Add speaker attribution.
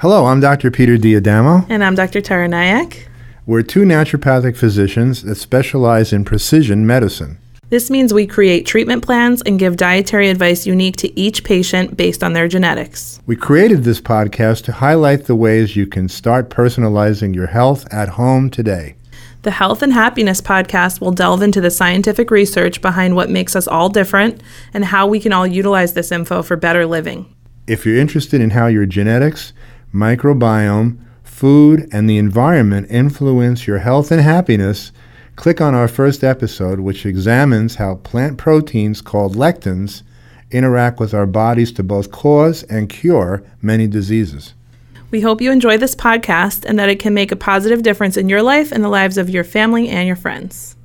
Speaker 1: Hello, I'm Dr. Peter D'Adamo.
Speaker 2: And I'm Dr. Tara Nayak.
Speaker 1: We're two naturopathic physicians that specialize in precision medicine.
Speaker 2: This means we create treatment plans and give dietary advice unique to each patient based on their genetics.
Speaker 1: We created this podcast to highlight the ways you can start personalizing your health at home today.
Speaker 2: The Health and Happiness podcast will delve into the scientific research behind what makes us all different and how we can all utilize this info for better living.
Speaker 1: If you're interested in how your genetics, microbiome, food, and the environment influence your health and happiness, click on our first episode, which examines how plant proteins called lectins interact with our bodies to both cause and cure many diseases.
Speaker 2: We hope you enjoy this podcast and that it can make a positive difference in your life and the lives of your family and your friends.